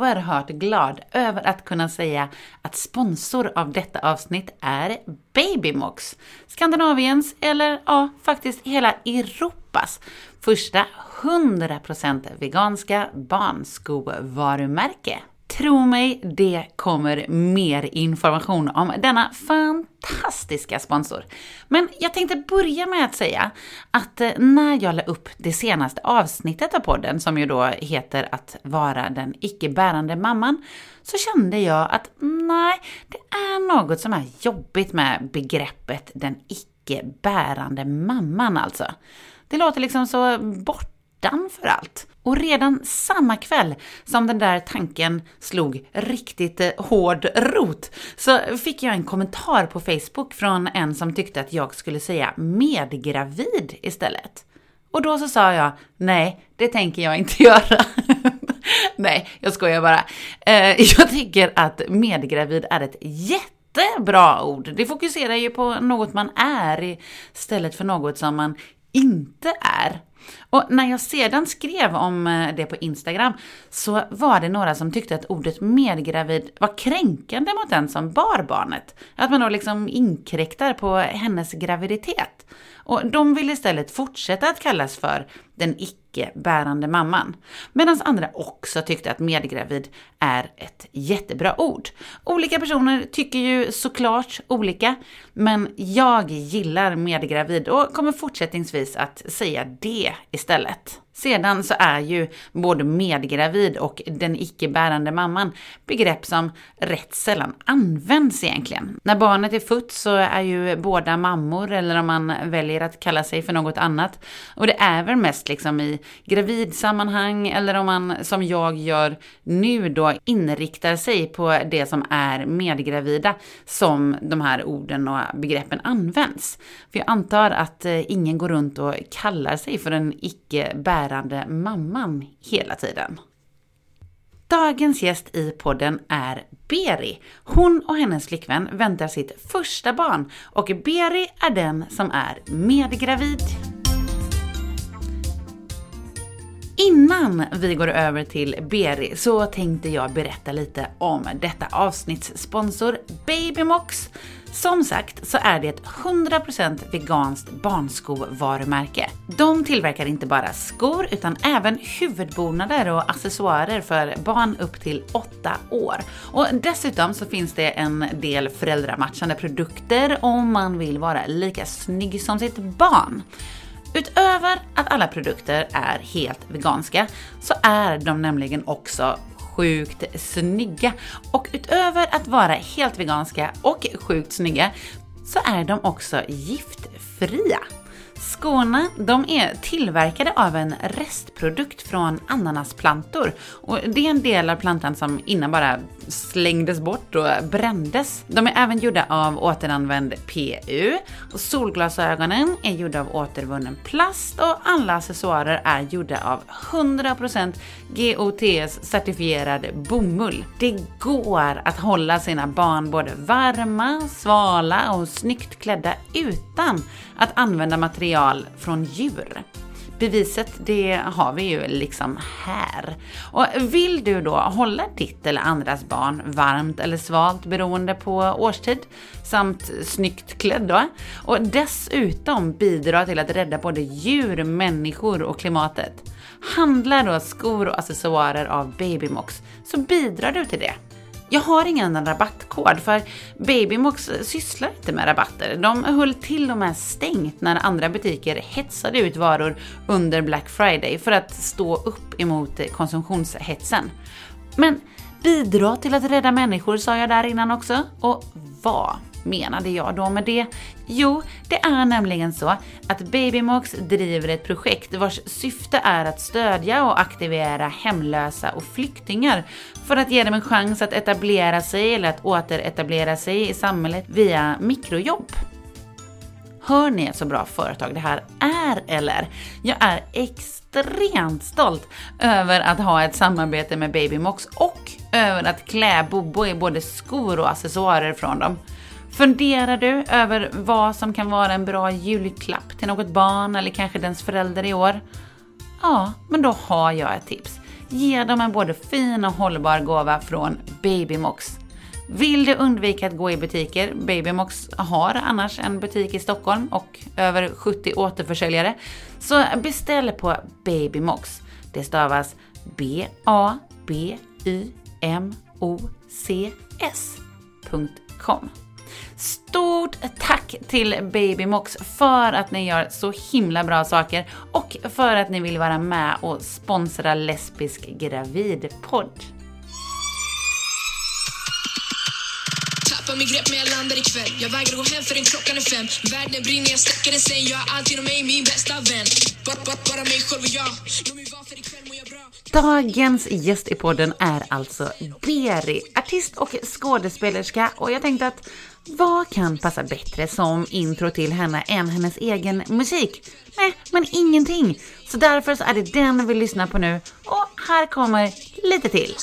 Oerhört glad över att kunna säga att sponsor av detta avsnitt är Babymox. Skandinaviens, eller ja, faktiskt hela Europas första 100% veganska barnskovarumärke. Tro mig, det kommer mer information om denna fantastiska sponsor. Men jag tänkte börja med att säga att eh, när jag la upp det senaste avsnittet av podden, som ju då heter att vara den icke-bärande mamman, så kände jag att nej, det är något som är jobbigt med begreppet den icke-bärande mamman alltså. Det låter liksom så bort för allt. Och redan samma kväll som den där tanken slog riktigt eh, hård rot så fick jag en kommentar på Facebook från en som tyckte att jag skulle säga medgravid istället. Och då så sa jag, nej, det tänker jag inte göra. nej, jag skojar bara. Eh, jag tycker att medgravid är ett jättebra ord. Det fokuserar ju på något man är istället för något som man inte är. Och när jag sedan skrev om eh, det på Instagram så var det några som tyckte att ordet medgravid var kränkande mot den som bar barnet. Att man då liksom inkräktar på hennes graviditet. Och de vill istället fortsätta att kallas för den icke-bärande mamman. Medan andra också tyckte att medgravid är ett jättebra ord. Olika personer tycker ju såklart olika, men jag gillar medgravid och kommer fortsättningsvis att säga det istället. Sedan så är ju både medgravid och den icke-bärande mamman begrepp som rätt sällan används egentligen. När barnet är fött så är ju båda mammor, eller om man väljer att kalla sig för något annat. Och det är väl mest liksom i gravidsammanhang, eller om man som jag gör nu då inriktar sig på det som är medgravida, som de här orden och begreppen används. För jag antar att eh, ingen går runt och kallar sig för en icke-bärande närvarande mamman hela tiden. Dagens gäst i podden är Beri. Hon och hennes flickvän väntar sitt första barn och Beri är den som är medgravid. Innan vi går över till Beri så tänkte jag berätta lite om detta avsnitts sponsor Babymox som sagt så är det ett 100% veganskt barnskovarumärke. De tillverkar inte bara skor utan även huvudbonader och accessoarer för barn upp till 8 år. Och dessutom så finns det en del föräldramatchande produkter om man vill vara lika snygg som sitt barn. Utöver att alla produkter är helt veganska så är de nämligen också sjukt snygga. Och utöver att vara helt veganska och sjukt snygga så är de också giftfria. Skorna de är tillverkade av en restprodukt från ananasplantor. Och det är en del av plantan som innan bara slängdes bort och brändes. De är även gjorda av återanvänd PU. Och solglasögonen är gjorda av återvunnen plast och alla accessoarer är gjorda av 100% GOTS certifierad bomull. Det går att hålla sina barn både varma, svala och snyggt klädda utan att använda material från djur. Beviset det har vi ju liksom här. Och vill du då hålla ditt eller andras barn varmt eller svalt beroende på årstid samt snyggt klädd då och dessutom bidra till att rädda både djur, människor och klimatet. Handlar då skor och accessoarer av Babymox så bidrar du till det. Jag har ingen rabattkod för Babymox sysslar inte med rabatter. De höll till och med stängt när andra butiker hetsade ut varor under Black Friday för att stå upp emot konsumtionshetsen. Men bidra till att rädda människor sa jag där innan också. Och var menade jag då med det? Jo, det är nämligen så att Babymox driver ett projekt vars syfte är att stödja och aktivera hemlösa och flyktingar för att ge dem en chans att etablera sig eller att återetablera sig i samhället via mikrojobb. Hör ni så bra företag det här är eller? Jag är extremt stolt över att ha ett samarbete med Babymox och över att klä Bobo i både skor och accessoarer från dem. Funderar du över vad som kan vara en bra julklapp till något barn eller kanske dens förälder i år? Ja, men då har jag ett tips. Ge dem en både fin och hållbar gåva från Babymox. Vill du undvika att gå i butiker, Babymox har annars en butik i Stockholm och över 70 återförsäljare, så beställ på Babymox. Det stavas B-A-B-Y-M-O-C-S.com. Stort tack till Babymox för att ni gör så himla bra saker och för att ni vill vara med och sponsra Lesbisk gravidpodd. Tappar mitt grepp men jag landar ikväll. Jag vägrar gå hem förrän klockan är fem. Världen brinner, jag släcker en säng Jag har alltid inom mig min bästa vän. Bara, bara, bara mig själv och jag. Låt mig vara för ikväll mår jag bra? Dagens gäst i podden är alltså Beri, artist och skådespelerska. Och jag tänkte att vad kan passa bättre som intro till henne än hennes egen musik? Nej, men ingenting. Så därför så är det den vi lyssnar på nu och här kommer lite till.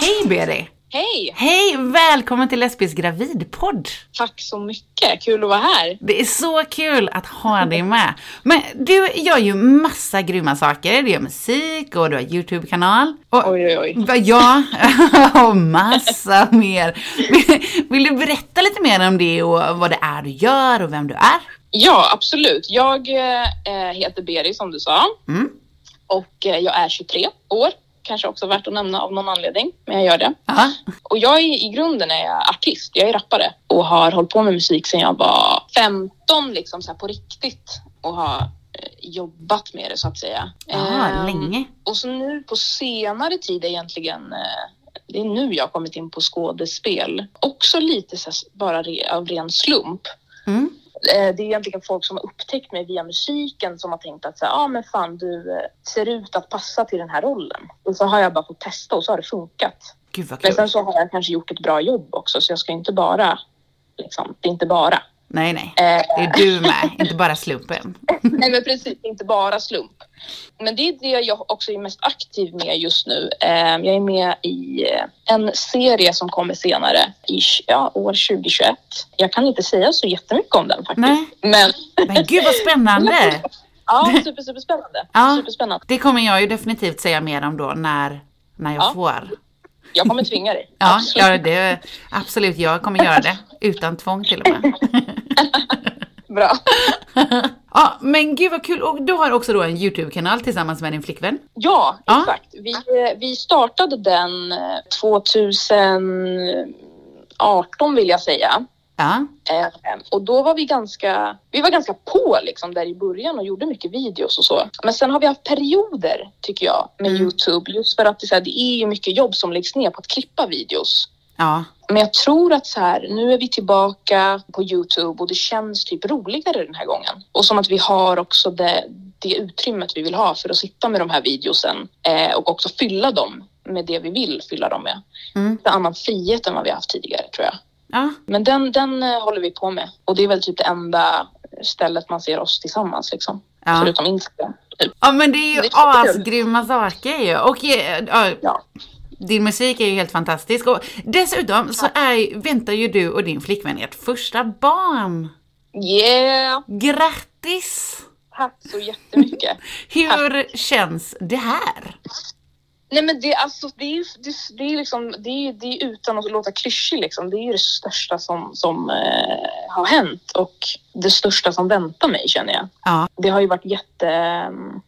Hej Beri! Hej! Hej! Välkommen till Lesbisk gravidpodd! Tack så mycket, kul att vara här. Det är så kul att ha dig med. Men du gör ju massa grymma saker. Du gör musik och du har YouTube-kanal. Och, Oj, oj, oj. Ja, och massa mer. Vill, du berätta lite mer om det och vad det är du gör och vem du är? Ja, absolut. Jag eh, heter Beri som du sa Mm. och eh, jag är 23 år. Kanske också värt att nämna av någon anledning, men jag gör det. Ja. Och jag är i grunden är jag artist, jag är rappare och har hållit på med musik sedan jag var 15 liksom så på riktigt och har eh, jobbat med det så att säga. Ja, Ehm, länge. Och så nu på senare tid egentligen, eh, det är nu jag har kommit in på skådespel. Också lite så bara av ren slump. Mm. Eh, Det är egentligen folk som har upptäckt mig via musiken som har tänkt att ja ah, men fan du eh, ser ut att passa till den här rollen. Och så har jag bara fått testa och så har det funkat. Men sen så har jag kanske gjort ett bra jobb också så jag ska inte bara, liksom, det är inte bara. Nej, nej. Eh, Det är du med, inte bara slumpen. Nej men precis, inte bara slump. Men det är det jag också är mest aktiv med just nu. Eh, Jag är med i eh, en serie som kommer senare i ja, år 2021. Jag kan inte säga så jättemycket om den faktiskt. Nej. Men Men gud vad spännande! ja, super, super spännande. Ja. Superspännande. Det kommer jag ju definitivt säga mer om då när, när jag Ja. får. Jag kommer tvinga dig. Ja, Absolut. ja det, absolut. Jag kommer göra det. Utan tvång till och med. Bra. Ja, men gud vad kul. Och du har också då en YouTube-kanal tillsammans med din flickvän. Ja, Ja. exakt. Vi, eh, vi startade den eh, 2018 vill jag säga. Ja, Eh, och då var vi ganska, vi var ganska på liksom där i början och gjorde mycket videos och så. Men sen har vi haft perioder tycker jag med Mm. Youtube just för att det, så här, det är ju mycket jobb som läggs ner på att klippa videos. ja, Men jag tror att så här, nu är vi tillbaka på Youtube och det känns typ roligare den här gången. Och som att vi har också det, det utrymmet vi vill ha för att sitta med de här videosen eh, och också fylla dem med det vi vill fylla dem med. Mm. En annan frihet än vad vi haft tidigare tror jag. Ja. Men den, den eh, håller vi på med. Och det är väl typ det enda stället man ser oss tillsammans liksom. Ja. Förutom Instagram. Typ. Ja men det är ju Det är asgrymma saker ju. Och eh, ja, Ja. din musik är ju helt fantastisk. Och dessutom så är, väntar ju du och din flickvän ert första barn. Yeah! Grattis! Tack så jättemycket. Hur känns det här? Nej men det, alltså, det, är, det, det är liksom, det är, det är utan att låta klyschig liksom. Det är ju det största som, som eh, har hänt och det största som väntar mig känner jag. Ja, Det har ju varit jätte, mm,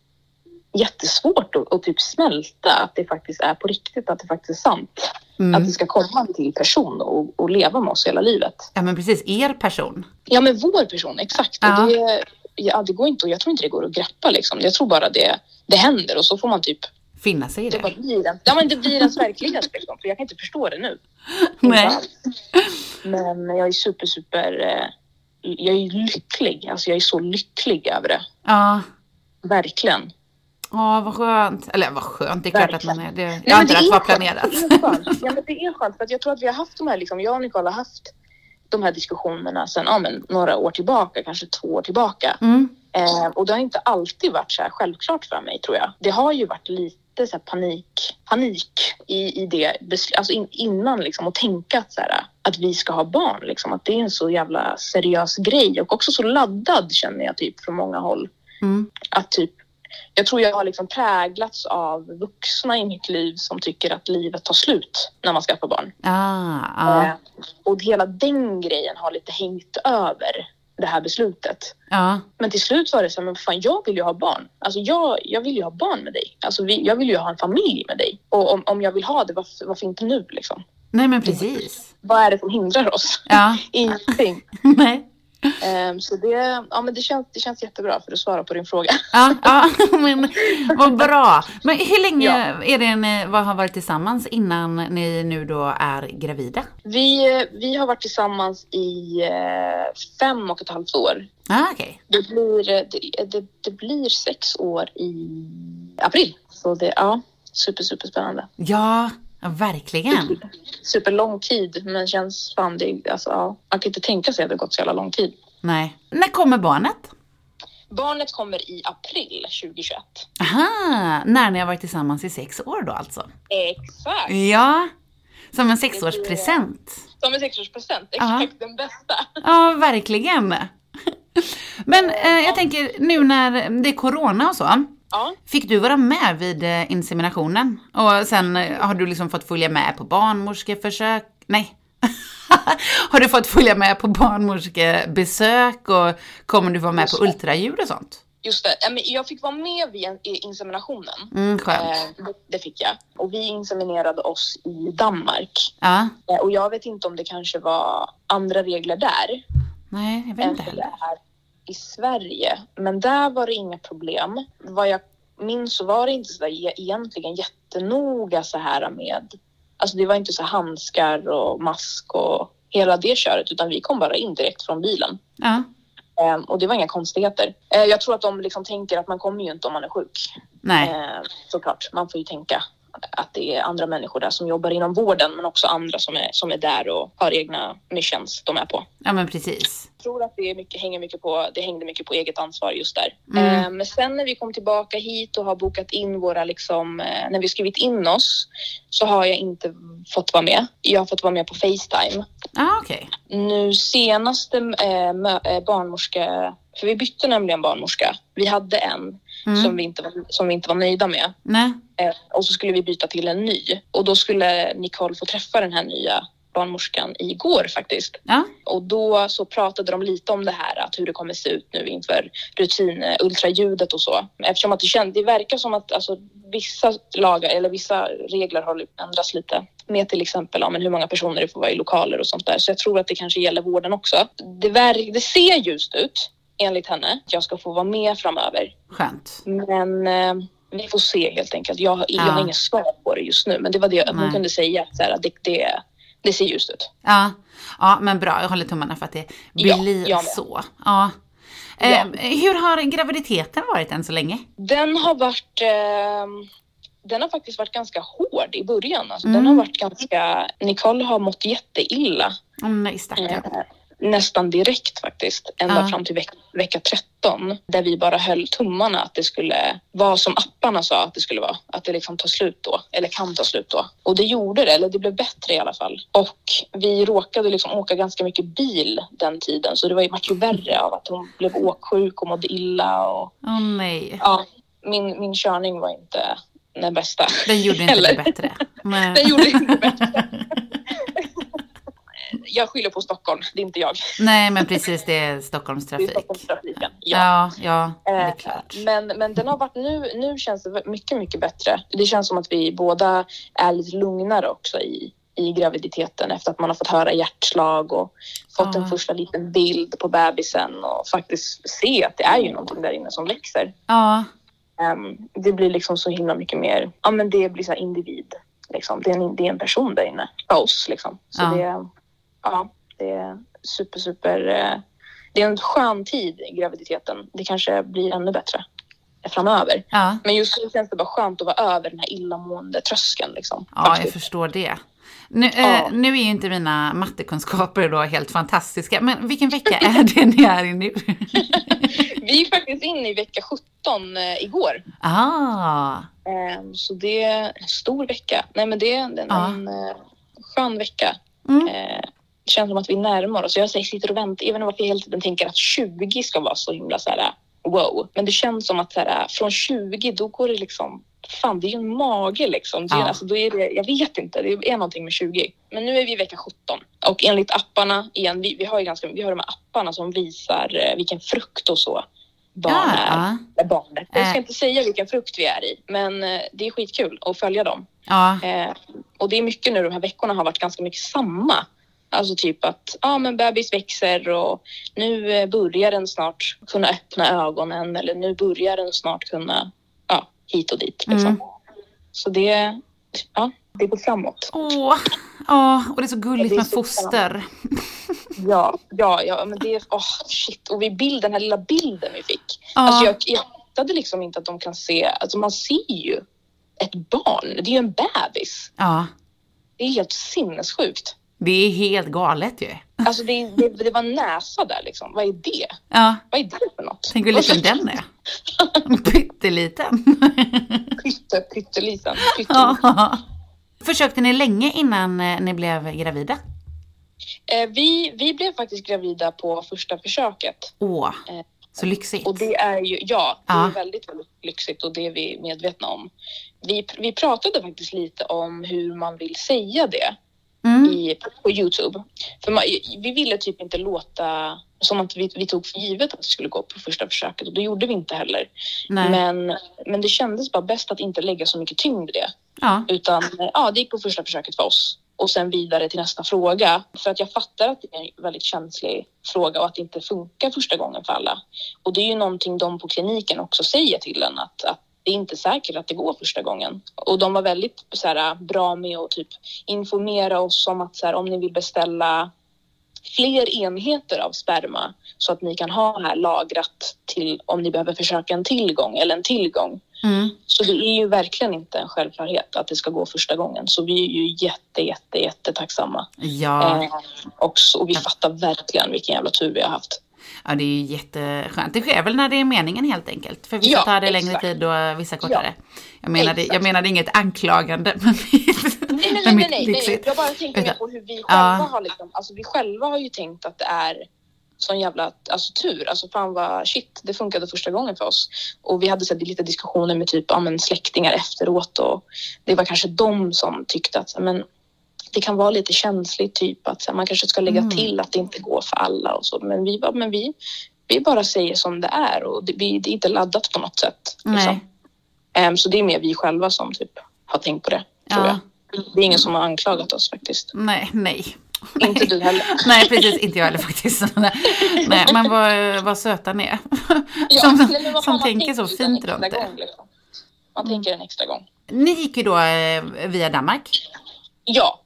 jättesvårt att, att typ smälta att det faktiskt är på riktigt, att det faktiskt är sant. Att mm. det ska komma en till person och, och leva med oss hela livet. ja men precis, er person. Ja, men vår person, exakt. Ja. Och det, ja, det går inte, jag tror inte det går att greppa liksom. Jag tror bara det, det händer och så får man typ, Finna sig i det det. blir en, ja men det blir ens verklighet liksom. För jag kan inte förstå det nu. Nej. Inte. Men jag är super, super, eh, jag är lycklig. Alltså jag är så lycklig över det. Ja. Verkligen. Åh, vad skönt. Eller vad skönt, det är klart att man är det. Nej, Jag antar att det var är planerat. skönt. Det är skönt. Ja, men det är skönt för att jag tror att vi har haft de här, liksom, jag och Nicole har haft de här diskussionerna sedan ja, men, några år tillbaka, kanske två år tillbaka. Mm. Eh, och det har inte alltid varit så här självklart för mig tror jag. Det har ju varit lite så här panik, panik i, i det, alltså in, innan liksom och tänka att, så här, att vi ska ha barn, liksom, att det är en så jävla seriös grej och också så laddad känner jag typ från många håll. Mm. Att typ, jag tror jag har liksom präglats av vuxna i mitt liv som tycker att livet tar slut när man skaffar barn. Ah, ah, Eh, och hela den grejen har lite hängt över det här beslutet. ja. Men till slut var det så här, men fan jag vill ju ha barn. Alltså jag, jag vill ju ha barn med dig. Alltså vi, jag vill ju ha en familj med dig. Och om, om jag vill ha det, varför, varför inte nu liksom? Nej men precis. Vad är det som hindrar oss? Ja, Ingenting. nej. Ehm, så det, ja, men det, känns, det känns jättebra för att svara på din fråga. Ja, ja, men vad bra. Men hur länge Ja. är det ni vad har varit tillsammans innan ni nu då är gravida? Vi, vi har varit tillsammans i eh, fem och ett halvt år. Ah, okej. Det blir, det, det, det blir sex år i april. Så det, ja, super, super spännande. Ja, ja, verkligen. Superlång tid, men känns fan, det, alltså, ja, man kan inte tänka sig att det gått så jävla lång tid. Nej. När kommer barnet? Barnet kommer i april 2021. Aha, när ni har varit tillsammans i sex år då alltså? Exakt! Ja, som en sexårspresent. Som en sexårspresent. Ja. Exakt den bästa. Ja, verkligen. Men eh, jag tänker nu när det är corona och så. Ja, Fick du vara med vid eh, inseminationen? Och sen eh, har du liksom fått följa med på barnmorskeförsök? Nej. har du fått följa med på barnmorskebesök och kommer du vara med på ultraljud och sånt? just det. Jag fick vara med vid inseminationen. Mm. Eh, det- fick jag. Och vi inseminerade oss i Danmark. Ja, Eh, Och jag vet inte om det kanske var andra regler där nej, jag vet inte heller. i Sverige. Men där var det inga problem. Vad jag minns så var det inte så där egentligen jättenoga så här med... Alltså det var inte så handskar och mask och hela det köret utan vi kom bara in direkt från bilen. Ja, Eh, och det var inga konstigheter. Eh, jag tror att de liksom tänker att man kommer ju inte om man är sjuk. nej. Eh, såklart, man får ju tänka att det är andra människor där som jobbar inom vården men också andra som är, som är där och har egna missions de är på. Ja, men precis. Jag tror att det, är mycket, hänger mycket på, det hängde mycket på eget ansvar just där. Mm. Eh, men sen när vi kom tillbaka hit och har bokat in våra, liksom, eh, när vi skrivit in oss så har jag inte fått vara med. Jag har fått vara med på Facetime. Ja, okej. Nu senaste eh, eh, barnmorska, för vi bytte nämligen barnmorska. Vi hade en Mm. som, vi inte var, som vi inte var nöjda med. Eh, och så skulle vi byta till en ny. Och då skulle Nicole få träffa den här nya barnmorskan igår faktiskt. Ja, Och då så pratade de lite om det här, att hur det kommer se ut nu inför rutin, eh, och så. Eftersom att det, känd, det verkar som att alltså, vissa lagar eller vissa regler har ändrats lite. Med till exempel ja, men hur många personer det får vara i lokaler och sånt där. Så jag tror att det kanske gäller vården också. Det, ver- det ser ljust ut enligt henne. att Jag ska få vara med framöver. skönt. Men eh, vi får se helt enkelt. Jag, jag Ja. har inget svar på det just nu. Men det var det hon kunde säga. Att, så här, att det, det, det ser ljust ut. Ja, ja men bra. Jag håller tummarna för att det Ja, blir med. så. Ja. Eh, Ja. hur har graviditeten varit än så länge? Den har varit... Eh, den har faktiskt varit ganska hård i början. Alltså, Den Mm. har varit ganska... Nicole har mått jätteilla. Oh, nej, nästan direkt faktiskt. Ända Ja. fram till veck- vecka 13. Där vi bara höll tummarna att det skulle vara som apparna sa att det skulle vara. Att det liksom tar slut då. Eller kan ta slut då. Och det gjorde det. Eller det blev bättre i alla fall. Och vi råkade liksom åka ganska mycket bil den tiden. Så det var ju vart ju värre av att hon blev åksjuk och mådde illa. Och, Åh nej. ja, min, min körning var inte den bästa. Den gjorde inte det bättre. Men... Den gjorde inte bättre. Jag skyller på Stockholm, det är inte jag. Nej, men precis. Det är Det är Stockholmstrafik. Stockholmstrafiken. Ja. Ja, ja, det är Eh, klart. Men, men den har varit nu, nu känns det mycket, mycket bättre. Det känns som att vi båda är lite lugnare också i, i graviditeten efter att man har fått höra hjärtslag och fått Ja. en första liten bild på bebisen och faktiskt se att det är ju någonting där inne som växer. Ja, Ehm, det blir liksom så himla mycket mer, ja men det blir så individ. Liksom. Det, är en, det är en person där inne, för oss liksom. Så Ja. det, ja, det är super, super, eh, det är en skön tid graviditeten. Det kanske blir ännu bättre framöver. ja. Men just nu känns det bara skönt att vara över den här illamående tröskeln liksom. Ja, jag faktiskt. förstår det. Nu, eh, Ja. nu är ju inte mina mattekunskaper då helt fantastiska, men vilken vecka är det ni är i nu? Vi är faktiskt inne i vecka 17 eh, igår. ah, Eh, så det är en stor vecka. Nej men det är en, eh, skön vecka. Mm. Eh, det känns som att vi närmar oss. Jag sitter och väntar. Jag vet inte varför jag hela tiden tänker att 20 ska vara så himla så här wow. Men det känns som att så här, från 20 då går det liksom Fan, det är ju en mage liksom. Det är, Ja. alltså, då är det, jag vet inte, det är någonting med 20. Men nu är vi i vecka 17 och enligt apparna igen, vi, vi har ju ganska, vi har de här apparna som visar eh, vilken frukt och så barn ja, är barnet. Jag ska Äh. inte säga vilken frukt vi är i, men eh, det är skitkul att följa dem. ja, Eh, och det är mycket nu de här veckorna har varit ganska mycket samma. Alltså typ att ja, men bebis växer och nu eh, börjar den snart kunna öppna ögonen eller nu börjar den snart kunna ja, hit och dit. Liksom. Mm. Så det, ja, det går framåt. Åh, ja, och det är så gulligt är med så foster. Ja, ja, ja, men det är, åh shit. Och vi bild, den här lilla bilden vi fick. Ja, Alltså jag, jag fattade liksom inte att de kan se, alltså man ser ju ett barn, det är ju en bebis. ja, Det är helt sinnessjukt. Det är helt galet ju. Alltså det, det, det var näsa där liksom, vad är det? Ja, Vad är det för något? tänk hur liten den är. Pytteliten. Pytte, pytteliten. pytteliten. Ja. Försökte ni länge innan eh, ni blev gravida? Eh, vi, vi blev faktiskt gravida på första försöket. Åh, Eh, så lyxigt. Och det är ju, ja, det Ja. är väldigt, väldigt lyxigt och det är vi medvetna om. Vi, vi pratade faktiskt lite om hur man vill säga det. Mm. i, på Youtube. För man, vi ville typ inte låta som att vi, vi tog för givet att det skulle gå på första försöket och det gjorde vi inte heller. Nej. Men, men det kändes bara bäst att inte lägga så mycket tyngd i det. Ja, Utan ja, det gick på första försöket för oss. Och sen vidare till nästa fråga. För att jag fattar att det är en väldigt känslig fråga och att det inte funkar första gången för alla. Och det är ju någonting de på kliniken också säger till en att, att det är inte säkert att det går första gången. Och de var väldigt så här, bra med att typ informera oss om att så här, om ni vill beställa fler enheter av sperma så att ni kan ha här lagrat till om ni behöver försöka en tillgång eller en tillgång. mm. Så det är ju verkligen inte en självklarhet att det ska gå första gången. Så vi är ju jätte, jätte, jättetacksamma. ja. Eh, och, så, och vi fattar verkligen vilken jävla tur vi har haft. Ja, det är ju jätteskönt. Det sker väl när det är meningen helt enkelt. För vissa Ja, tar det längre exakt. tid och vissa kortare. Jag, menade, jag menade inget anklagande. Men Nej, nej, nej, nej, nej. lyxigt. Jag bara tänker mer på hur vi Ja. själva har liksom, alltså vi själva har ju tänkt att det är sån jävla alltså, tur. Alltså fan vad shit, det funkade första gången för oss. Och vi hade så här, lite diskussioner med typ ja, men, släktingar efteråt och det var kanske de som tyckte att men, det kan vara lite känsligt, typ att här, man kanske ska lägga Mm. till att det inte går för alla och så. Men vi, bara, men vi, vi bara säger som det är och det, vi, det är inte laddat på något sätt. Liksom. Ehm, så det är mer vi själva som typ har tänkt på det, tror Ja. jag. Det är ingen som har anklagat oss faktiskt. Nej, nej. Inte du heller. Nej, precis. Inte jag heller faktiskt. Nej, men vad, vad söta ni är. Ja, Som, nej, som man tänker så fint runt det. gång, liksom. Man tänker en extra gång. Ni gick ju då eh, via Danmark. Ja,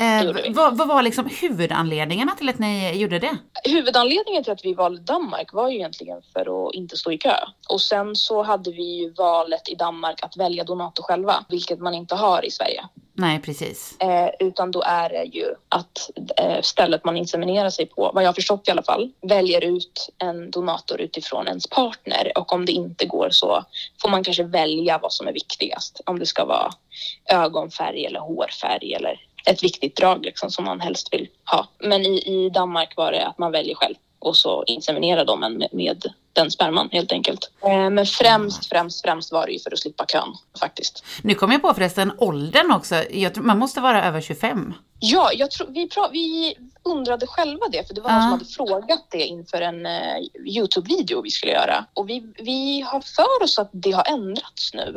Eh, vad, vad var liksom huvudanledningarna till att ni gjorde det? huvudanledningen till att vi valde Danmark var ju egentligen för att inte stå i kö. Och sen så hade vi ju valet i Danmark att välja donator själva, vilket man inte har i Sverige. Nej, precis. Eh, utan då är det ju att eh, stället man inseminerar sig på, vad jag förstått i alla fall, väljer ut en donator utifrån ens partner och om det inte går så får man kanske välja vad som är viktigast. Om det ska vara ögonfärg eller hårfärg eller ett viktigt drag liksom, som man helst vill ha. Men i, i Danmark var det att man väljer själv och så inseminerar de en med, med den sperman helt enkelt. Eh, men främst, främst, främst var det ju för att slippa kön faktiskt. Nu kom jag på förresten åldern också. Tror, man måste vara över 25. Ja, jag tror, vi, pra, vi undrade själva det, för det var Ja. någon som hade frågat det inför en eh, Youtube-video vi skulle göra. Och vi, vi har för oss att det har ändrats nu.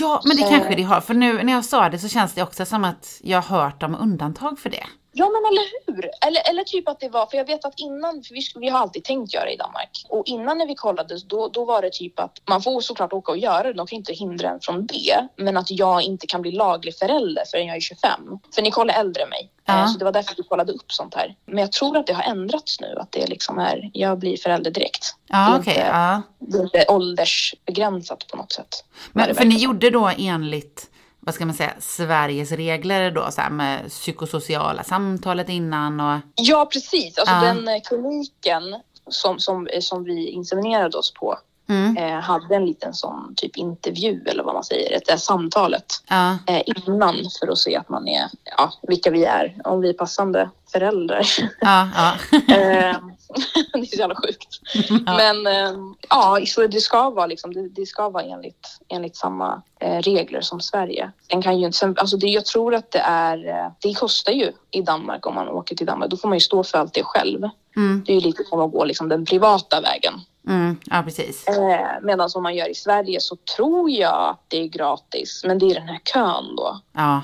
Ja, men det Så- kanske det har. För nu när jag sa det så känns det också som att jag har hört om undantag för det. Ja, men eller hur? Eller, eller typ att det var, för jag vet att innan, för vi, vi har alltid tänkt göra i Danmark. Och innan när vi kollade, då, då var det typ att man får såklart åka och göra det, de kan inte hindra en från det. Men att jag inte kan bli laglig förälder förrän jag är 25. För Nicole är äldre än mig. Ja. Eh, Så det var därför vi kollade upp sånt här. Men jag tror att det har ändrats nu, att det liksom är, jag blir förälder direkt. Ja, Det är okej. inte- ja. Det är inte åldersbegränsat på något sätt. Men det för ni gjorde då enligt vad ska man säga, Sveriges regler då, så här med psykosociala samtalet innan och... Ja, precis. Alltså Ja. den eh, kliniken som, som, som vi inseminerade oss på Mm. eh, hade en liten sån typ intervju eller vad man säger, det här samtalet Ja, eh, innan för att se att man är, ja, vilka vi är, om vi är passande föräldrar. ja, ja. Eh, det är så jävla sjukt. Men eh, ja, så det ska vara liksom, det, det ska vara enligt, enligt samma eh, regler som Sverige. Den kan ju inte, sen, alltså det, jag tror att det är, det kostar ju i Danmark om man åker till Danmark. Då får man ju stå för allt det själv. Mm, Det är ju lite som att gå liksom den privata vägen. Mm, ja precis. Eh, Medan om man gör i Sverige så tror jag att det är gratis. Men det är den här kön då. Ja.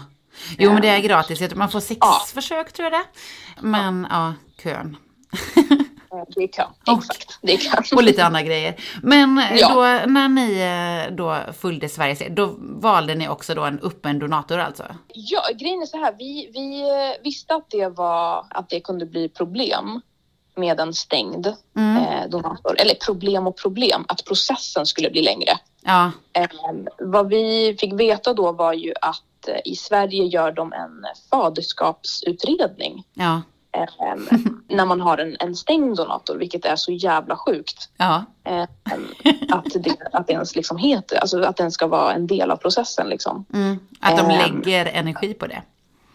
Jo, men det är gratis. Jag tror Man får sex Ja. försök, tror jag det. Men ja, kön. Eh, Det är Och- exakt. Det kön. Och lite andra grejer. Men eh, Ja. då, när ni eh, då följde Sveriges då valde ni också då en öppen donator alltså? Ja, grejen är så här. Vi, vi eh, visste att det, var, att det kunde bli problem med en stängd Mm. eh, donator. Eller problem och problem, att processen skulle bli längre. Ja, Eh, vad vi fick veta då var ju att eh, i Sverige gör de en faderskapsutredning ja, eh, när man har en, en stängd donator, vilket är så jävla sjukt. ja. Eh, att, det, att det ens liksom heter, alltså att den ska vara en del av processen liksom. Mm. Att de Ehm. lägger energi på det.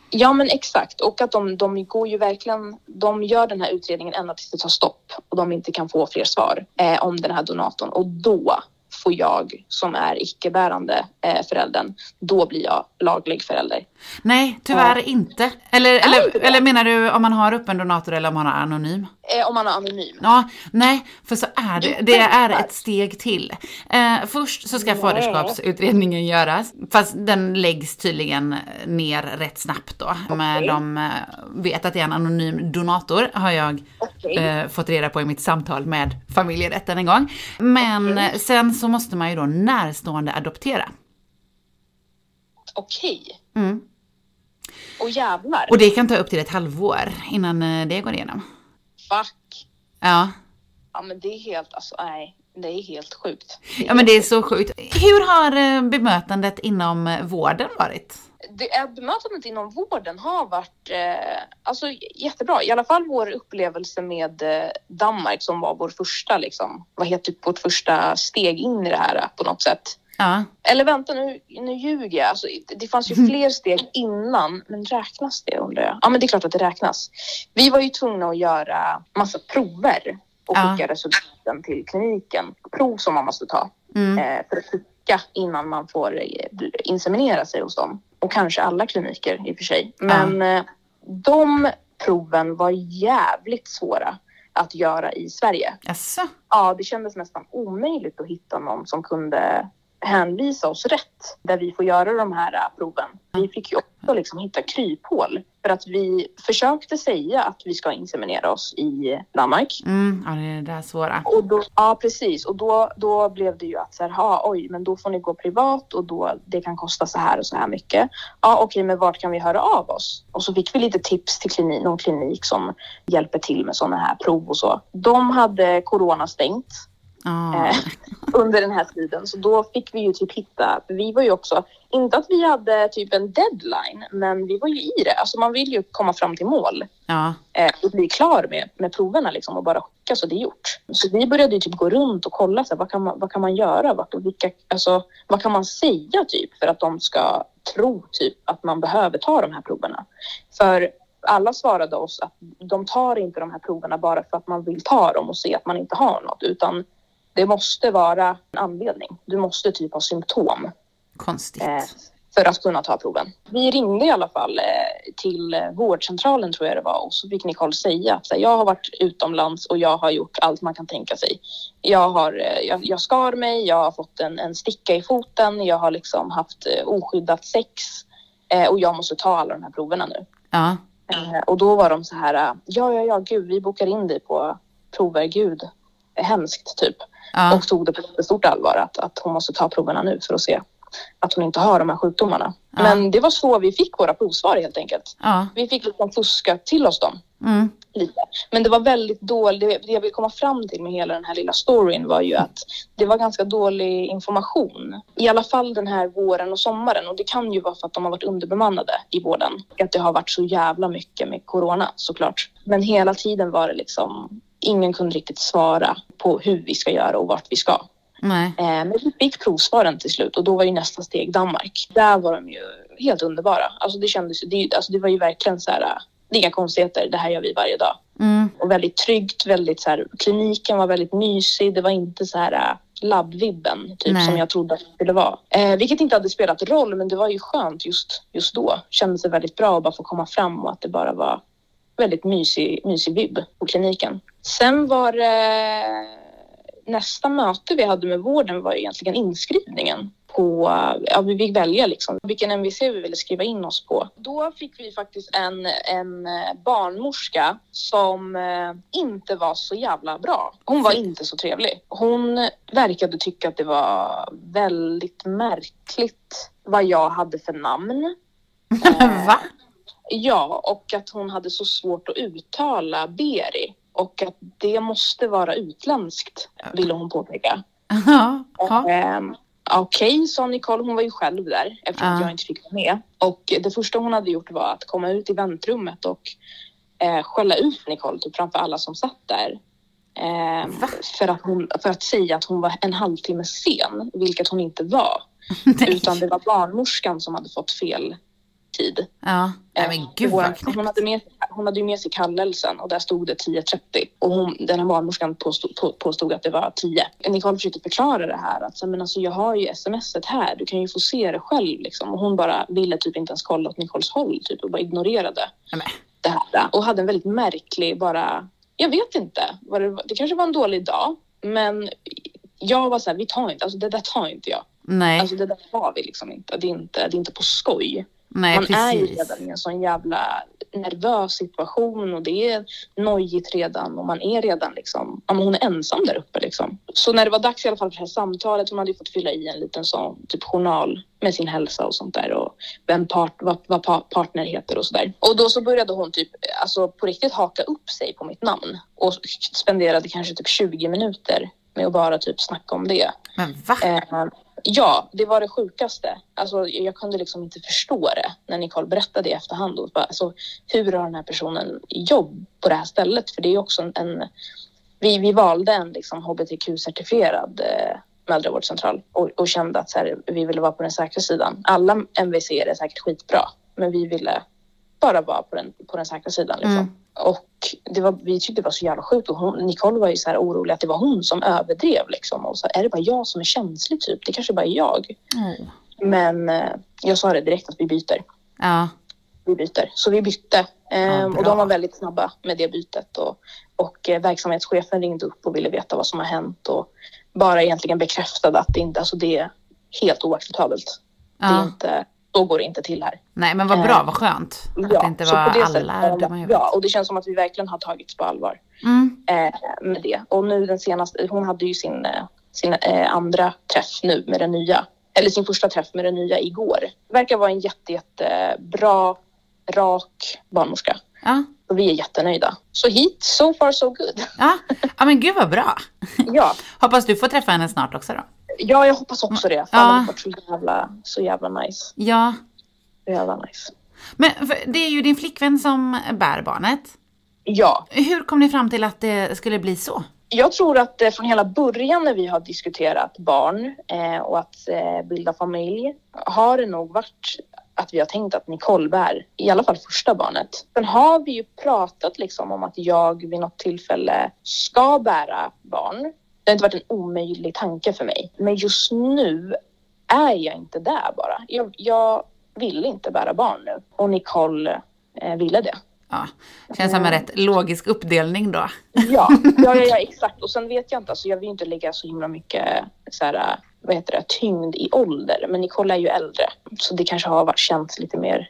Ja men exakt och att de, de går ju verkligen, de gör den här utredningen ända tills det tar stopp och de inte kan få fler svar eh, om den här donatorn och då får jag som är icke-bärande eh, föräldern, då blir jag laglig förälder. Nej, tyvärr inte. Eller, inte eller, det? eller menar du om man har öppen donator eller om man har anonym? Eh, om man är anonym. Ja, nej, för så är det. Det är ett steg till. Eh, först så ska Nej. faderskapsutredningen göras, fast den läggs tydligen ner rätt snabbt då. Eh, Okej. de eh, vet att det är en anonym donator, har jag Okej. eh, fått reda på i mitt samtal med familjerätten en gång. Men eh, sen så måste man ju då närstående adoptera. Okej. Mm. Och jävlar. Och det kan ta upp till ett halvår innan eh, det går igenom. Fuck. Ja. Ja men det är helt, alltså nej. Det är helt sjukt. ja, men det är så sjukt. Hur har eh, bemötandet inom eh, vården varit? det är, bemötandet inom vården har varit eh, alltså, jättebra. I alla fall vår upplevelse med eh, Danmark som var vår första, liksom, vad heter det, vårt första steg in i det här eh, på något sätt. Ja. Eller vänta, nu, nu ljuger jag. Alltså, det- fanns ju fler steg innan, men räknas det undrar jag? Ja, men det är klart att det räknas. Vi var ju tvungna att göra massa prover och Ja. skicka resultaten till kliniken. Prov som man måste ta Mm. eh, för att skicka innan man får eh, inseminera sig hos dem. Och kanske alla kliniker i och för sig. Men eh, de proven var jävligt svåra att göra i Sverige. Jaså? Ja, det kändes nästan omöjligt att hitta någon som kunde hänvisa oss rätt där vi får göra de här eh, proven. Vi fick ju också liksom hitta kryphål för att vi försökte säga att vi ska inseminera oss i Danmark. Mm, ja, det är det där svåra. Och då, ja, precis. Och då, då blev det ju att så här, ha, oj, men då får ni gå privat och då, det kan kosta så här och så här mycket. Ja, okej, men vart kan vi höra av oss? Och så fick vi lite tips till klinik, någon klinik som hjälper till med sådana här prov och så. De hade corona stängt Ja. eh, under den här tiden, så då fick vi ju typ hitta, vi var ju också, inte att vi hade typ en deadline, men vi var ju i det. Alltså man vill ju komma fram till mål ja. eh, och bli klar med, med proverna liksom och bara skicka så det är gjort. Så vi började ju typ gå runt och kolla så här, vad, kan man, vad kan man göra? Vad, vilka, alltså, vad kan man säga typ för att de ska tro typ att man behöver ta de här proverna? För alla svarade oss att de tar inte de här proverna bara för att man vill ta dem och se att man inte har något utan det måste vara en anledning. Du måste typ ha symptom Konstigt. eh, för att kunna ta proven. Vi ringde i alla fall eh, till vårdcentralen tror jag det var och så fick Nicole säga att jag har varit utomlands och jag har gjort allt man kan tänka sig. Jag, har, eh, jag, jag skar mig, jag har fått en, en sticka i foten, jag har liksom haft eh, oskyddat sex eh, och jag måste ta alla de här proverna nu. Ja. Eh, och då var de så här, ja, ja, ja, gud, vi bokar in dig på prover, gud, hemskt typ Ja. och tog det på stort allvar att, att hon måste ta proverna nu för att se att hon inte har de här sjukdomarna. Ja. Men det var så vi fick våra provsvar helt enkelt. Ja. Vi fick liksom fuska till oss dem. Mm. lite. Men det var väldigt dåligt. Det jag vill komma fram till med hela den här lilla storyn var ju att det var ganska dålig information. I alla fall den här våren och sommaren. Och det kan ju vara för att de har varit underbemannade i vården. Att det har varit så jävla mycket med corona såklart. Men hela tiden var det liksom Ingen kunde riktigt svara på hur vi ska göra och vart vi ska. Nej. Eh, Men vi fick provsvaren till slut och då var ju nästa steg Danmark. Där var de ju helt underbara. Alltså det kändes det, alltså det var ju verkligen så här, äh, det är inga konstigheter, det här gör vi varje dag. Mm. Och väldigt tryggt, väldigt så här, kliniken var väldigt mysig, det var inte så här äh, labbvibben typ Nej. som jag trodde att det skulle vara. Eh, vilket inte hade spelat roll men det var ju skönt just, just då. Kändes det väldigt bra att bara få komma fram och att det bara var väldigt mysig, mysig vibb på kliniken. Sen var det nästa möte vi hade med vården var egentligen inskrivningen på, ja vi fick välja liksom vilken MVC vi ville skriva in oss på. Då fick vi faktiskt en, en eh, barnmorska som eh, inte var så jävla bra. Hon var inte så trevlig. Hon verkade tycka att det var väldigt märkligt vad jag hade för namn. Va? Ja, och att hon hade så svårt att uttala Beri och att det måste vara utländskt, ville hon påpeka. Ja. ja. Ehm, Okej, sa Nicole. Hon var ju själv där eftersom Ja. jag inte fick vara med. Och det första hon hade gjort var att komma ut i väntrummet och eh, skälla ut Nicole typ framför alla som satt där. Va? för, att hon, för att säga att hon var en halvtimme sen, vilket hon inte var. Utan det var barnmorskan som hade fått fel tid. Ja. Nej men gud Och vad knäppt. hon, hade med, hon hade ju med sig kallelsen och där stod det 10.30 och hon, den här barnmorskan påstod, på, påstod att det var 10. Nicole försökte förklara det här att men alltså, jag har ju smset här, du kan ju få se det själv liksom. Och hon bara ville typ inte ens kolla åt Nicoles håll typ och bara ignorerade Nej, det här och hade en väldigt märklig bara, jag vet inte, vad det, var- det kanske var en dålig dag men jag var så här, vi tar inte, alltså det där tar inte jag. Nej. Alltså det där tar vi liksom inte, det är inte, det är inte på skoj. Nej Man är ju precis. redan i en sån jävla nervös situation och det är nojigt redan och man är redan liksom, ja, hon är ensam där uppe liksom. Så när det var dags i alla fall för det här samtalet, hon hade ju fått fylla i en liten sån typ journal med sin hälsa och sånt där och vem part, vad, vad pa- partner heter och sådär. Och då så började hon typ, alltså på riktigt haka upp sig på mitt namn och spenderade kanske typ 20 minuter med att bara typ snacka om det. Men va? Eh, ja, det var det sjukaste. Alltså, jag kunde liksom inte förstå det när Nicole berättade i efterhand. Och bara, alltså, hur har den här personen jobb på det här stället? För det är också en... en vi, vi valde en liksom, hbtq-certifierad eh, mödravårdscentral och, och kände att så här, vi ville vara på den säkra sidan. Alla MVC är säkert skitbra, men vi ville bara vara på den, på den säkra sidan. Liksom. Mm. Och det var, vi tyckte det var så jävla sjukt och hon, Nicole var ju så här orolig att det var hon som överdrev liksom. Och så är det bara jag som är känslig typ? Det kanske bara är jag. Oh. Men eh, jag sa det direkt att vi byter. Ja. Vi byter. Så vi bytte. Ehm, bra. och de var väldigt snabba med det bytet. Och, och eh, verksamhetschefen ringde upp och ville veta vad som har hänt. Och bara egentligen bekräftade att det inte, alltså det är helt oacceptabelt. Det är ja. inte, så går det inte till här. Nej men vad bra, vad skönt. Att det inte var på det alla dumma i huvudet. Ja, och det känns som att vi verkligen har tagits på allvar Mm. eh, med det. Och nu den senaste, hon hade ju sin, eh, sin eh, andra träff nu med den nya, eller sin första träff med den nya igår. Verkar vara en jätte, jättebra, rak barnmorska. Ja. Och vi är jättenöjda. Så hit, so far so good. Ja. ja men gud vad bra. ja. Hoppas du får träffa henne snart också då. Ja, jag hoppas också det. Fan, Ja. det har varit så jävla, så jävla nice. Ja. Så jävla nice. Men det är ju din flickvän som bär barnet. Ja, Hur kom ni fram till att det skulle bli så? Jag tror att eh, från hela början när vi har diskuterat barn eh, och att eh, bilda familj har det nog varit att vi har tänkt att Nicole bär i alla fall första barnet. Sen har vi ju pratat liksom om att jag vid något tillfälle ska bära barn. Det har inte varit en omöjlig tanke för mig. Men just nu är jag inte där bara. Jag, jag vill inte bära barn nu och Nicole eh, ville det. Ja, känns som en rätt logisk uppdelning då. Ja, ja, ja, ja, exakt. Och sen vet jag inte, alltså jag vill inte lägga så himla mycket så här, vad heter det, tyngd i ålder. Men Nicole är ju äldre, så det kanske har varit, känts lite mer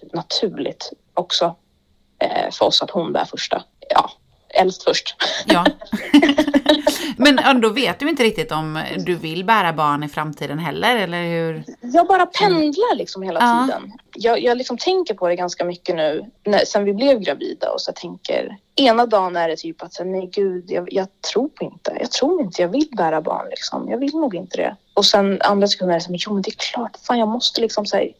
typ, naturligt också eh, för oss att hon bär första. Ja, äldst först. Ja. Men ändå vet du inte riktigt om du vill bära barn i framtiden heller, eller hur? Jag bara pendlar liksom hela Ja. tiden. jag, jag liksom tänker på det ganska mycket nu när, sen vi blev gravida och så jag tänker ena dagen är det typ att så, nej gud, jag, jag tror inte, jag tror inte jag vill bära barn liksom. Jag vill nog inte det. Och sen andra sekunder är det som, jo men det är klart, fan jag måste liksom säga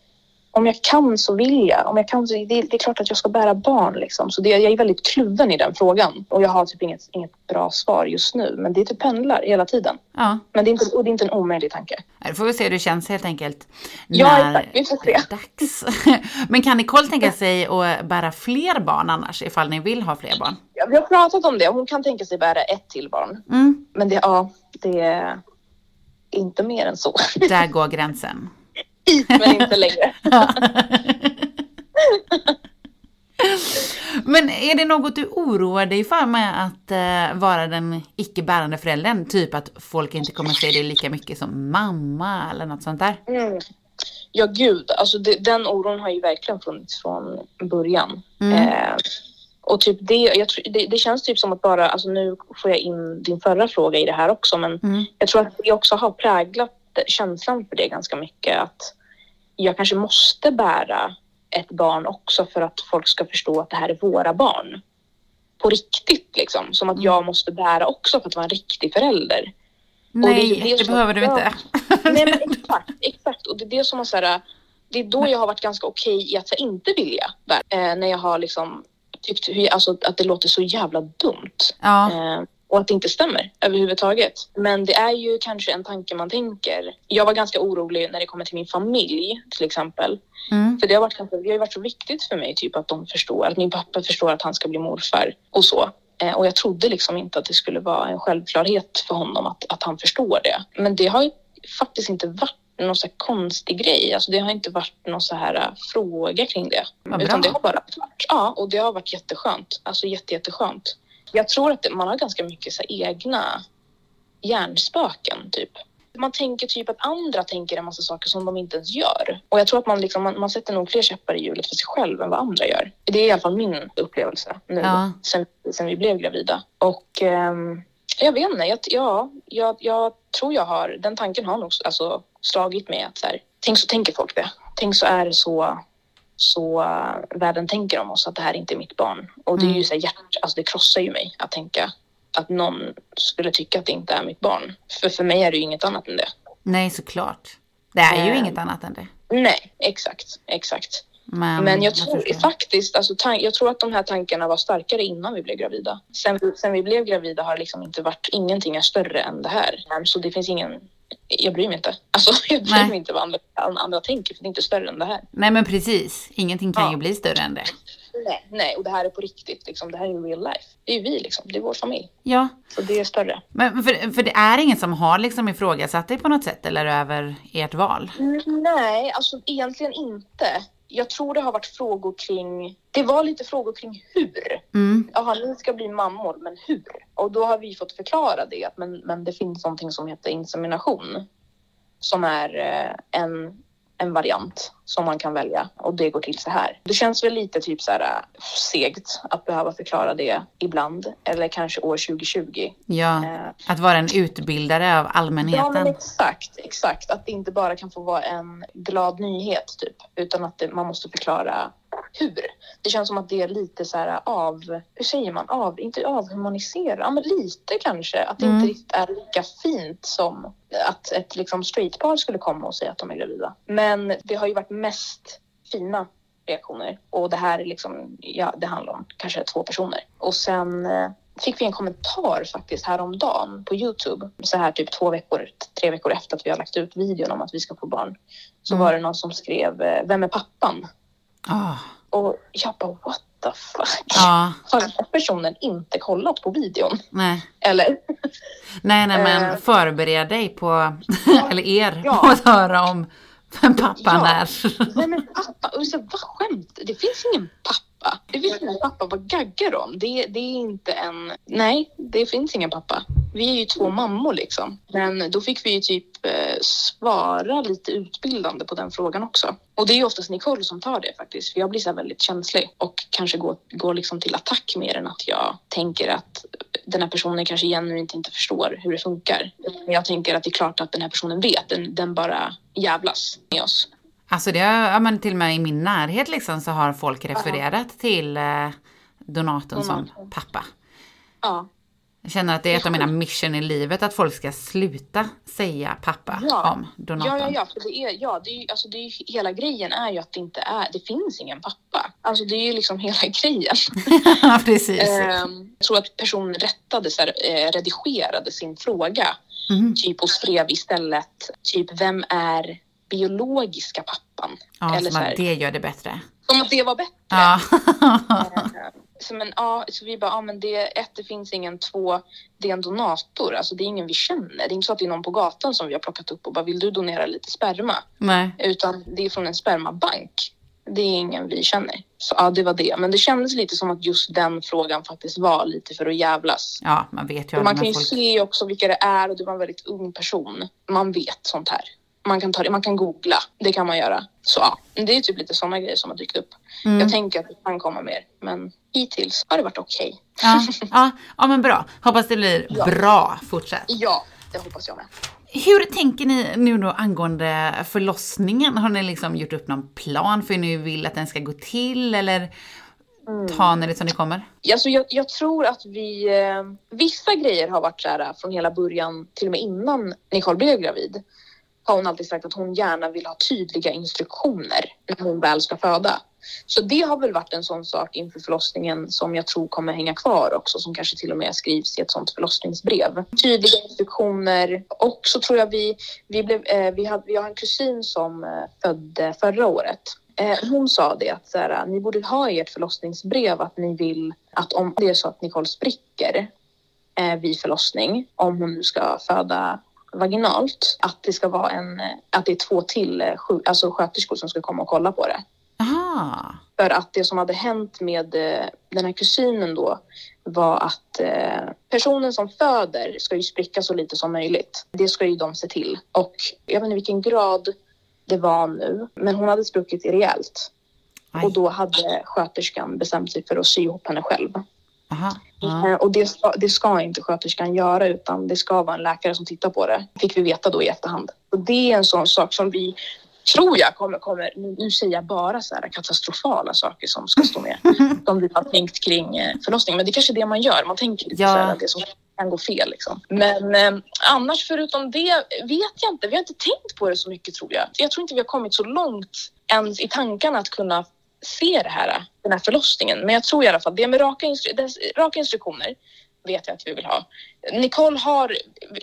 om jag kan så vill jag. Om jag kan så, det, det är klart att jag ska bära barn. Liksom. Så det, jag är väldigt kluven i den frågan. Och jag har typ inget, inget bra svar just nu. Men det typ pendlar hela tiden. Ja. Men det är inte, och det är inte en omöjlig tanke. Då får vi se hur det känns helt enkelt. Ja, när exakt. Vi får se. dags. Men kan Nicole tänka sig att bära fler barn annars, ifall ni vill ha fler barn? Ja, vi har pratat om det. Hon kan tänka sig bära ett till barn. Mm. Men det, ja, det är inte mer än så. Där går gränsen. Men inte längre. Men är det något du oroar dig för med att eh, vara den icke-bärande föräldern? Typ att folk inte kommer se dig lika mycket som mamma eller något sånt där? Mm. Ja, gud. Alltså det, den oron har ju verkligen funnits från början. Mm. Eh, och typ det, jag, det, det känns typ som att bara, alltså nu får jag in din förra fråga i det här också, men Mm. jag tror att det också har präglat känslan för det ganska mycket. Att jag kanske måste bära ett barn också för att folk ska förstå att det här är våra barn. På riktigt liksom. Som att jag måste bära också för att vara en riktig förälder. Nej, det är det, som- behöver du inte. Nej men exakt, exakt. Och det är det som har så här, det är då jag har varit ganska okej i att här, inte vilja. bära. Eh, när jag har liksom tyckt alltså, att det låter så jävla dumt. Ja, Eh, och att det inte stämmer överhuvudtaget. Men det är ju kanske en tanke man tänker. Jag var ganska orolig när det kommer till min familj till exempel. mm. För det har, varit, det har varit så viktigt för mig typ att de förstår, att min pappa förstår att han ska bli morfar och så. Eh, och jag trodde liksom inte att det skulle vara en självklarhet för honom att, att han förstår det. Men det har ju faktiskt inte varit någon så konstig grej. Alltså det har inte varit någon så här äh, fråga kring det. Utan det har bara varit, ja, och det har varit jätteskönt. Alltså jätte, jätteskönt. Jag tror att man har ganska mycket så egna hjärnspöken typ. Man tänker typ att andra tänker en massa saker som de inte ens gör. Och jag tror att man, liksom, man, man sätter nog fler käppar i hjulet för sig själv än vad andra gör. Det är i alla fall min upplevelse nu Ja. sen, sen vi blev gravida. Och ehm, jag vet inte, jag, ja, jag, jag tror jag har, den tanken har nog alltså, slagit mig att så här, tänk så tänker folk det. Tänk så är det så, så världen tänker om oss att det här inte är mitt barn. Och det är ju så här, hjärt, alltså det krossar ju mig att tänka att någon skulle tycka att det inte är mitt barn. För för mig är det ju inget annat än det. Nej, såklart. Det är ju Eh. inget annat än det. Nej, exakt, exakt. Men, Men jag tror förstår. faktiskt, alltså, jag tror att de här tankarna var starkare innan vi blev gravida. Sen, sen vi blev gravida har liksom inte varit, ingenting är större än det här. Så det finns ingen, jag bryr mig inte. Alltså jag bryr Nej. mig inte vad andra, andra tänker för det är inte större än det här. Nej, men precis. Ingenting kan Ja. ju bli större än det. Nej, nej, och det här är på riktigt liksom. Det här är real life. Det är ju vi liksom, det är vår familj. Ja, Så det är större. men för, för det är ingen som har liksom ifrågasatt dig på något sätt eller över ert val? Nej, alltså egentligen inte. Jag tror det har varit frågor kring, det var lite frågor kring hur. Mm. Jaha, ni ska bli mammor, men hur? Och då har vi fått förklara det, att men, men det finns någonting som heter insemination. Som är eh, en, en variant som man kan välja och det går till så här. Det känns väl lite typ så här eh, segt att behöva förklara det ibland, eller kanske år 2020. Ja, Eh, att vara en utbildare av Ja, allmänheten. men exakt, exakt. Att det inte bara kan få vara en glad nyhet, typ, utan att det, man måste förklara hur. Det känns som att det är lite så här av, hur säger man, av, inte avhumanisera, ja, men lite kanske. Att det Mm. inte riktigt är lika fint som att ett liksom straightpar skulle komma och säga att de är gravida. Men det har ju varit mest fina reaktioner och det här är liksom, ja, det handlar om kanske två personer. Och sen eh, fick vi en kommentar faktiskt häromdagen på Youtube. Så här typ två veckor, tre veckor efter att vi har lagt ut videon om att vi ska få barn. Så Mm. var det någon som skrev, eh, vem är pappan? Ah, Och jag bara, what the fuck? ja, Har den här personen inte kollat på videon? nej. Eller? Nej, nej, men Eh. förbered dig på, eller er, Ja. på att höra om vem pappan Ja. är. Nej men pappa, och så, vad skämt? Det finns ingen pappa. Det finns ingen pappa, vad gaggar de? Det, det är inte en... Nej, det finns ingen pappa. Vi är ju två mammor liksom. Men då fick vi ju typ eh, svara lite utbildande på den frågan också. Och det är ju oftast Nicole som tar det faktiskt. För jag blir så väldigt känslig och kanske går, går liksom till attack mer än att jag tänker att den här personen kanske genuint inte förstår hur det funkar. Jag tänker att det är klart att den här personen vet. Den, den bara jävlas med oss. Alltså det har, ja, men till och med i min närhet liksom så har folk refererat till eh, donatorn som Donatorn. pappa. Ja. Jag känner att det är ett av mina mission i livet att folk ska sluta säga pappa Ja. om donatorn. Ja, ja, ja, för det är, ja, det är, ju- alltså det är, ju- hela grejen är ju att det inte är, det finns ingen pappa. Alltså det är ju liksom hela grejen. Ja, precis. Ehm, jag tror att personen rättade, så här, eh, redigerade sin fråga. Mhm. Typ och skrev istället, typ vem är biologiska pappan? Ja, Eller som så här, att det gör det bättre. Som att det var bättre. Ja. Så, men, ja, så vi bara, ja men det, ett, det finns ingen, två, det är en donator, alltså det är ingen vi känner. Det är inte så att det är någon på gatan som vi har plockat upp och bara, vill du donera lite sperma? Nej. Utan det är från en spermabank. Det är ingen vi känner. Så ja, det var det. Men det kändes lite som att just den frågan faktiskt var lite för att jävlas. Ja, man vet ju man kan ju folk. se också vilka det är och det var en väldigt ung person. Man vet sånt här. Man kan, ta det, man kan googla, det kan man göra. Så ja, det är typ lite sådana grejer som har dykt upp. Mm. Jag tänker att det kan komma mer, men hittills har det varit okej. Ja, ja, ja, men bra. Hoppas det blir Ja. bra fortsatt. Ja, det hoppas jag med. Hur tänker ni nu då angående förlossningen? Har ni liksom gjort upp någon plan för hur ni vill att den ska gå till eller tar ni det som det kommer? Alltså jag, jag tror att vi... Eh, vissa grejer har varit så här eh, från hela början, till och med innan Nicole blev gravid. Har hon alltid sagt att hon gärna vill ha tydliga instruktioner när hon väl ska föda. Så det har väl varit en sån sak inför förlossningen som jag tror kommer hänga kvar också, som kanske till och med skrivs i ett sånt förlossningsbrev. Tydliga instruktioner och så tror jag vi, vi blev, eh, vi, hade, vi har en kusin som eh, födde förra året Eh, hon sa det att så här, ni borde ha i ert förlossningsbrev att ni vill att om det är så att Nicole spricker eh, vid förlossning, om hon nu ska föda vaginalt, att det ska vara en, att det är två till eh, alltså sköterskor som ska komma och kolla på det. Aha. För att det som hade hänt med eh, den här kusinen då var att eh, personen som föder ska ju spricka så lite som möjligt. Det ska ju de se till. Och jag vet inte vilken grad det var nu, men hon hade spruckit rejält. Aj. Och då hade sköterskan bestämt sig för att sy ihop henne själv. Aha. Eh, Och det ska, det ska inte sköterskan göra utan det ska vara en läkare som tittar på det. Fick vi veta då i efterhand. Och det är en sån sak som vi tror jag kommer, kommer nu nu säger jag bara så här katastrofala saker som ska stå med. som vi har tänkt kring eh, förlossning. Men det är kanske är det man gör. Man tänker lite Ja. så här, det som kan gå fel liksom. Men eh, annars förutom det vet jag inte. Vi har inte tänkt på det så mycket tror jag. Jag tror inte vi har kommit så långt ens i tankarna att kunna se det här, den här förlossningen. Men jag tror i alla fall det med raka, instru- raka instruktioner vet jag att vi vill ha. Nicole har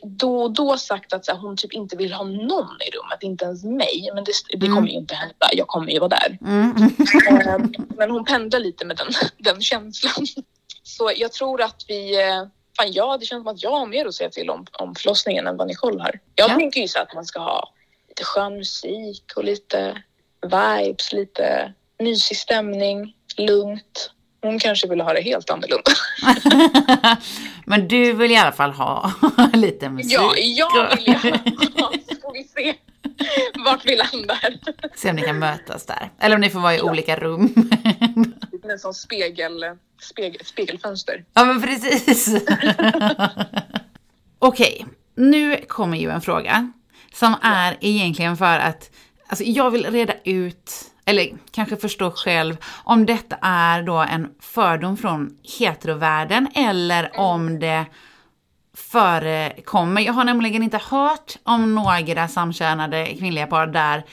då och då sagt att här, hon typ inte vill ha någon i rummet, inte ens mig. Men det, det Mm. kommer ju inte hända. Jag kommer ju vara där. Mm. mm. Eh, Men hon pendlar lite med den, den känslan. Så jag tror att vi... eh, Fan ja, det känns som att jag har mer att säga till om, om förlossningen än vad Nicole har. Jag Ja. tänker ju så att man ska ha lite skön musik och lite vibes, lite mysig stämning, lugnt. Hon kanske vill ha det helt annorlunda. Men du vill i alla fall ha lite musik. Ja, jag vill ha. Så får vi se vart vi landar. Se om ni kan mötas där. Eller om ni får vara i olika rum. En sån spegel, spegel, spegelfönster. ja, men precis. Okej, nu kommer ju en fråga. Som är egentligen för att alltså jag vill reda ut, eller kanske förstå själv, om detta är då en fördom från heterovärlden eller om det förekommer. Jag har nämligen inte hört om några samkönade kvinnliga par där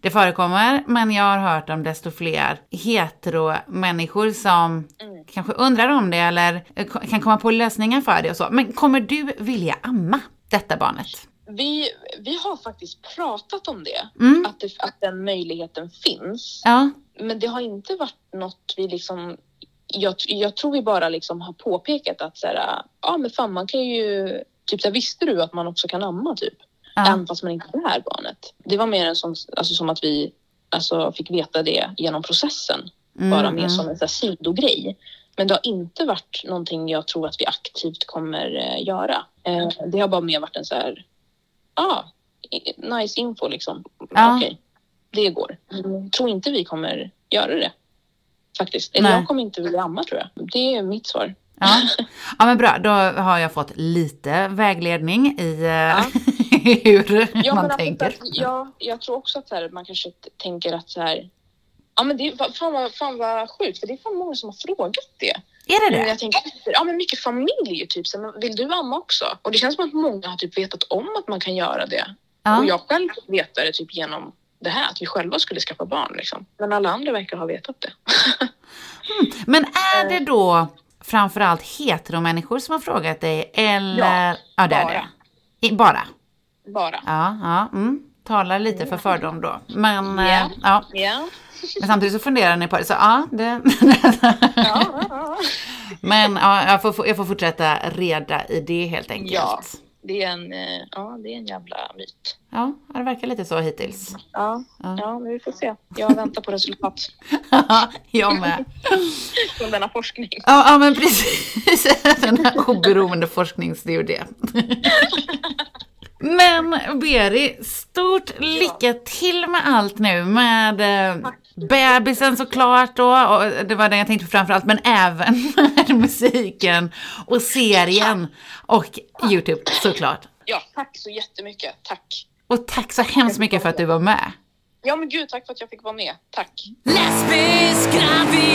det förekommer, men jag har hört om desto fler hetero-människor som kanske undrar om det eller kan komma på lösningar för det och så. Men kommer du vilja amma detta barnet? Vi, vi har faktiskt pratat om det, Mm. att, det, att den möjligheten finns. Ja, Men det har inte varit något vi liksom... Jag, jag tror vi bara liksom har påpekat att så här, ja men fan man kan ju... Typ så här, visste du att man också kan amma typ? ja. Även fast man inte är barnet. Det var mer en sån, alltså som att vi alltså, fick veta det genom processen. Mm, bara mer mm. som en så här, sidogrej. Men det har inte varit någonting jag tror att vi aktivt kommer eh, göra. Eh, det har bara mer varit en så här, ah, nice info liksom. Ja. Okej, det går. Jag tror inte vi kommer göra det. Faktiskt. Eller jag kommer inte vilja amma tror jag. Det är mitt svar. Ja. ja, men bra. Då har jag fått lite vägledning i, eh, hur Ja, man att- tänker. Att, ja, jag tror också att här, man kanske tänker att så här, ja men det är fa- fan vad, fan vad sjukt för det är fan många som har frågat det. Är det Men det? jag tänker, ja men mycket familj typ, så, men vill du amma också? Och det känns som att många har typ vetat om att man kan göra det. Ja. Och jag själv vet det typ genom det här, att vi själva skulle skaffa barn liksom. Men alla andra verkar ha vetat det. Men är det då framförallt heteromänniskor som har frågat dig eller? Ja, det är bara. det. I, bara? Bara. Ja, ja. Mm. Talar lite för fördom då. Men, Ja. eh, ja. Ja. Men samtidigt så funderar ni på det. Så ja, det... Ja. Men ja, jag, får, jag får fortsätta reda i det helt enkelt. Ja. Det är en, eh, ja, det är en jävla myt. Ja, det verkar lite så hittills. Ja, Ja. ja. men vi får se. Jag väntar på resultat jag med. från denna forskning. Ja, ja men precis. Den här oberoende forskningsstudie. Men Beri, stort lycka till med allt nu med eh, bebisen såklart då, och det var det jag tänkte på framförallt, men även med musiken och serien och Youtube såklart. Ja, tack så jättemycket. Tack. Och tack så hemskt mycket för att du var med. Ja, men gud, tack för att jag fick vara med. Tack. Lesbisk gravidpodd.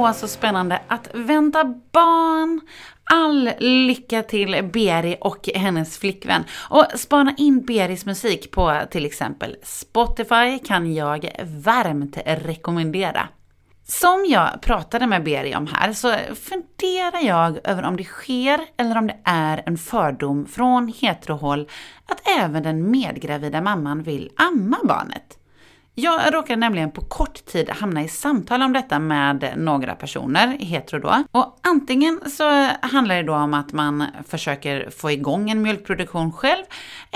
Åh, så spännande att vänta barn. All lycka till Beri och hennes flickvän. Och spana in Beris musik på till exempel Spotify kan jag varmt rekommendera. Som jag pratade med Beri om här så funderar jag över om det sker eller om det är en fördom från heterohåll att även den medgravida mamman vill amma barnet. Jag råkade nämligen på kort tid hamna i samtal om detta med några personer, hetero då. Och antingen så handlar det då om att man försöker få igång en mjölkproduktion själv,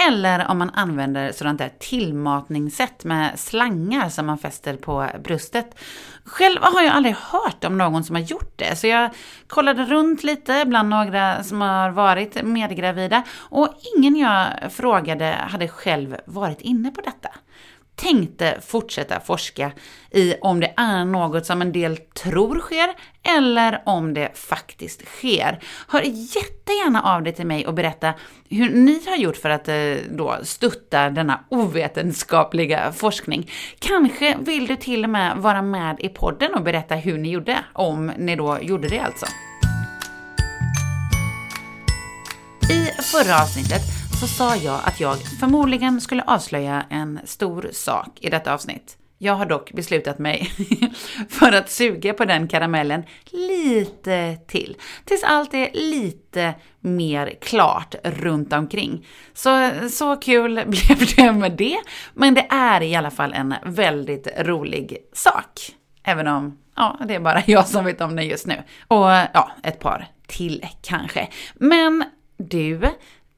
eller om man använder sådant där tillmatningssätt med slangar som man fäster på bröstet. Själv har jag aldrig hört om någon som har gjort det, så jag kollade runt lite bland några som har varit medgravida och ingen jag frågade hade själv varit inne på detta tänkte fortsätta forska i om det är något som en del tror sker eller om det faktiskt sker. Hör jättegärna av dig till mig och berätta hur ni har gjort för att eh, då stötta denna ovetenskapliga forskning. Kanske vill du till och med vara med i podden och berätta hur ni gjorde, om ni då gjorde det alltså. I förra avsnittet så sa jag att jag förmodligen skulle avslöja en stor sak i detta avsnitt. Jag har dock beslutat mig för att suga på den karamellen lite till. Tills allt är lite mer klart runt omkring. Så, så kul blev det med det. Men det är i alla fall en väldigt rolig sak. Även om, ja, det är bara jag som vet om det just nu. Och ja, ett par till kanske. Men du,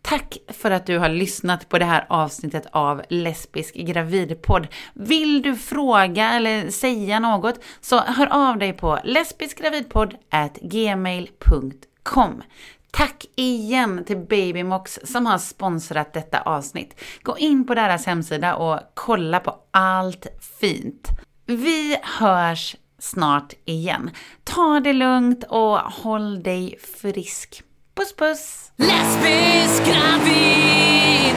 Tack för att du har lyssnat på det här avsnittet av Lesbisk gravidpodd. Vill du fråga eller säga något så hör av dig på lesbiskgravidpodd@gmail.com. Tack igen till Babymox som har sponsrat detta avsnitt. Gå in på deras hemsida och kolla på allt fint. Vi hörs snart igen. Ta det lugnt och håll dig frisk. Puss puss! Lesbisk gravidpodd.